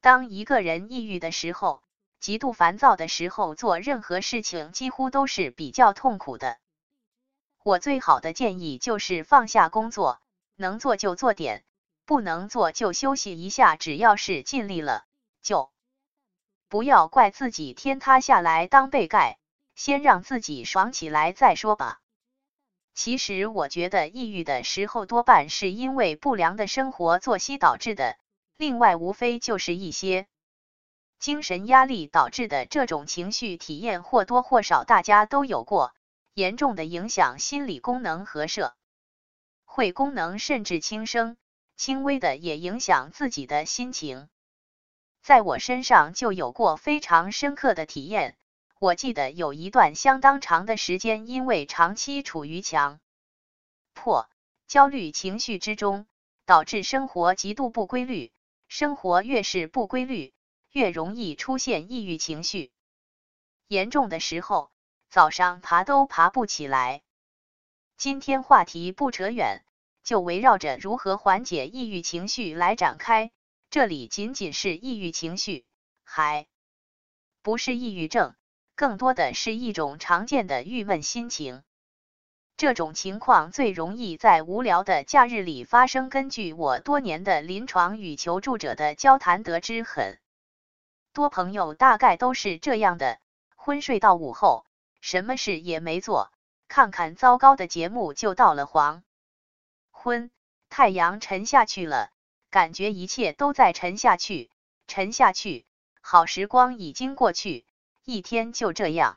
当一个人抑郁的时候，极度烦躁的时候，做任何事情几乎都是比较痛苦的。我最好的建议就是放下工作，能做就做点，不能做就休息一下，只要是尽力了，就不要怪自己天塌下来当被盖，先让自己爽起来再说吧。其实我觉得抑郁的时候多半是因为不良的生活作息导致的，另外无非就是一些。精神压力导致的这种情绪体验或多或少大家都有过，严重的影响心理功能和社会功能，甚至轻生；轻微的也影响自己的心情。在我身上就有过非常深刻的体验。我记得有一段相当长的时间，因为长期处于强迫、焦虑情绪之中，导致生活极度不规律。生活越是不规律，越容易出现抑郁情绪，严重的时候早上爬都爬不起来。今天话题不扯远，就围绕着如何缓解抑郁情绪来展开。这里仅仅是抑郁情绪，还不是抑郁症，更多的是一种常见的郁闷心情。这种情况最容易在无聊的假日里发生。根据我多年的临床与求助者的交谈得知，很。多朋友大概都是这样的，昏睡到午后，什么事也没做，看看糟糕的节目，就到了黄昏，太阳沉下去了，感觉一切都在沉下去，沉下去，好时光已经过去，一天就这样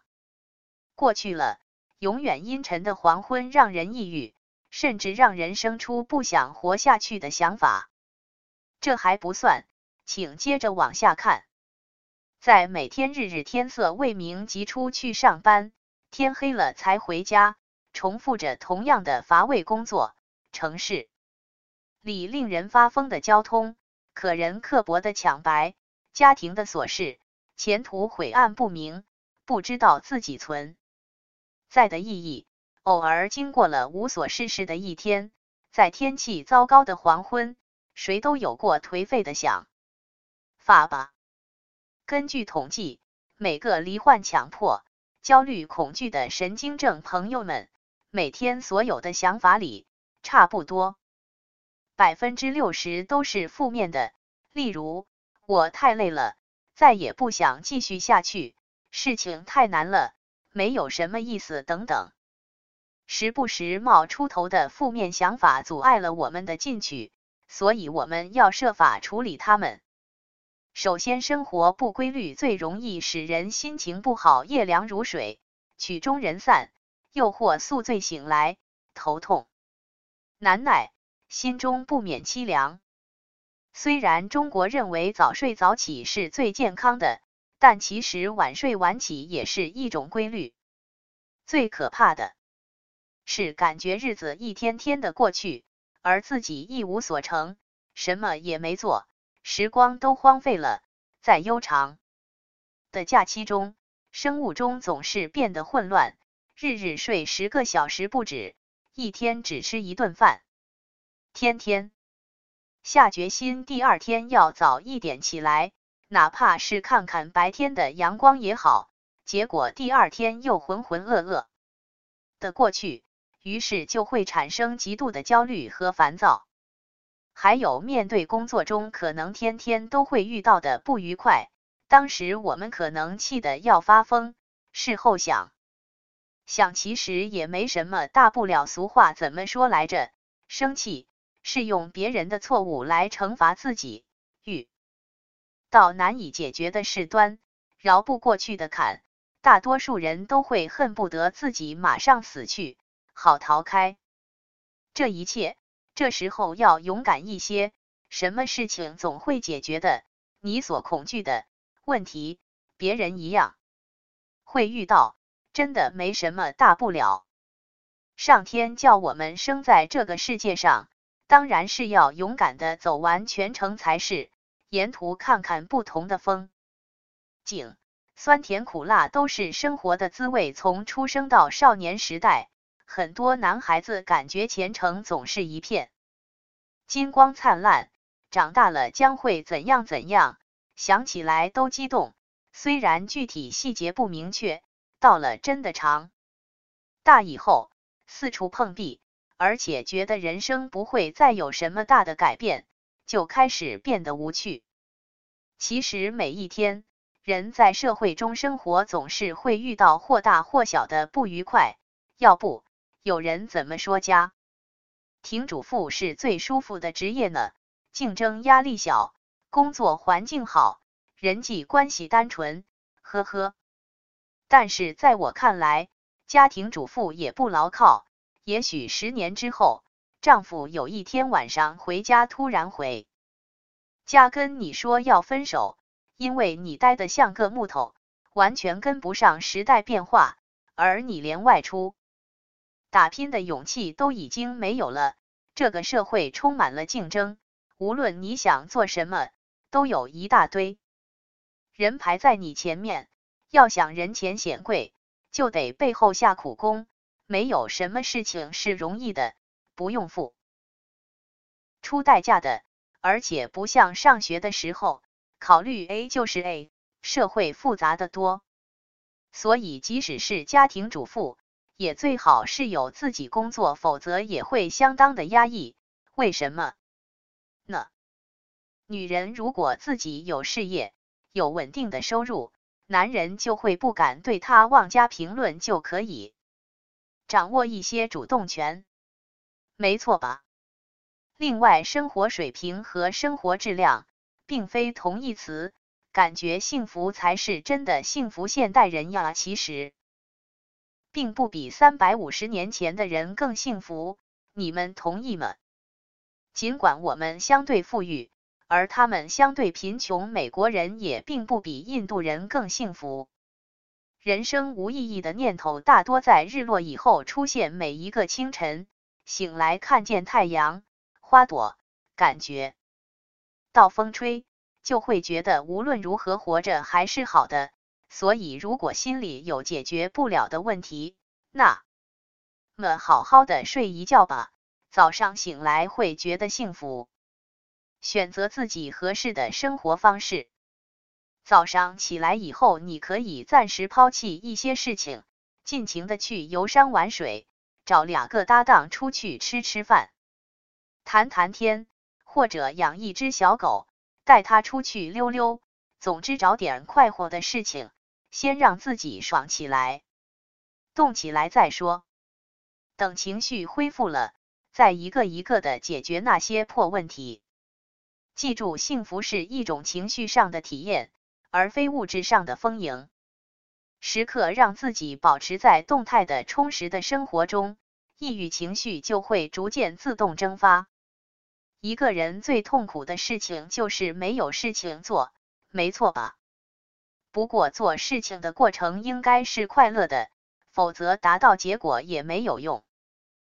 过去了，永远阴沉的黄昏让人抑郁，甚至让人生出不想活下去的想法。这还不算，请接着往下看。在每天日日天色未明即出去上班，天黑了才回家，重复着同样的乏味工作。城市里令人发疯的交通，可人刻薄的抢白，家庭的琐事，前途晦暗不明，不知道自己存在的意义。偶尔经过了无所事事的一天，在天气糟糕的黄昏，谁都有过颓废的想法吧。根据统计，每个罹患强迫、焦虑、恐惧的神经症朋友们，每天所有的想法里，差不多百分之六十都是负面的。例如，我太累了，再也不想继续下去；事情太难了，没有什么意思等等。时不时冒出头的负面想法阻碍了我们的进取，所以我们要设法处理他们。首先，生活不规律最容易使人心情不好，夜凉如水，曲终人散；又或宿醉醒来，头痛难耐，心中不免凄凉。虽然中国认为早睡早起是最健康的，但其实晚睡晚起也是一种规律。最可怕的是，感觉日子一天天的过去，而自己一无所成，什么也没做。时光都荒废了，在悠长的假期中，生物钟总是变得混乱，日日睡十个小时不止，一天只吃一顿饭，天天下决心第二天要早一点起来，哪怕是看看白天的阳光也好，结果第二天又浑浑噩噩的过去，于是就会产生极度的焦虑和烦躁。还有面对工作中可能天天都会遇到的不愉快，当时我们可能气得要发疯，事后想想其实也没什么大不了。俗话怎么说来着？生气是用别人的错误来惩罚自己。遇到难以解决的事端，绕不过去的坎，大多数人都会恨不得自己马上死去，好逃开这一切。这时候要勇敢一些，什么事情总会解决的。你所恐惧的问题，别人一样会遇到，真的没什么大不了。上天叫我们生在这个世界上，当然是要勇敢的走完全程才是。沿途看看不同的风景，酸甜苦辣都是生活的滋味。从出生到少年时代。很多男孩子感觉前程总是一片金光灿烂，长大了将会怎样怎样？想起来都激动。虽然具体细节不明确，到了真的长大以后，四处碰壁，而且觉得人生不会再有什么大的改变，就开始变得无趣。其实每一天，人在社会中生活，总是会遇到或大或小的不愉快。要不，有人怎么说家庭主妇是最舒服的职业呢？竞争压力小，工作环境好，人际关系单纯，呵呵。但是在我看来，家庭主妇也不牢靠。也许十年之后，丈夫有一天晚上回家，突然回家跟你说要分手，因为你呆得像个木头，完全跟不上时代变化，而你连外出打拼的勇气都已经没有了。这个社会充满了竞争。无论你想做什么，都有一大堆人排在你前面。要想人前显贵，就得背后下苦功。没有什么事情是容易的，不用付出代价的。而且不像上学的时候，考虑 A 就是 A。社会复杂的多，所以即使是家庭主妇，也最好是有自己工作，否则也会相当的压抑。为什么？呢，女人如果自己有事业、有稳定的收入，男人就会不敢对她妄加评论，就可以掌握一些主动权，没错吧？另外，生活水平和生活质量并非同义词，感觉幸福才是真的幸福。现代人呀，其实并不比三百五十年前的人更幸福，你们同意吗？尽管我们相对富裕，而他们相对贫穷，美国人也并不比印度人更幸福。人生无意义的念头大多在日落以后出现。每一个清晨醒来，看见太阳、花朵，感觉到风吹，就会觉得无论如何活着还是好的。所以，如果心里有解决不了的问题，那么好好的睡一觉吧。早上醒来会觉得幸福，选择自己合适的生活方式。早上起来以后，你可以暂时抛弃一些事情，尽情的去游山玩水，找两个搭档出去吃吃饭，谈谈天，或者养一只小狗，带它出去溜溜。总之，找点快活的事情，先让自己爽起来，动起来再说。等情绪恢复了。再一个一个的解决那些破问题。记住，幸福是一种情绪上的体验，而非物质上的丰盈。时刻让自己保持在动态的、充实的生活中，抑郁情绪就会逐渐自动蒸发。一个人最痛苦的事情就是没有事情做，没错吧？不过做事情的过程应该是快乐的，否则达到结果也没有用。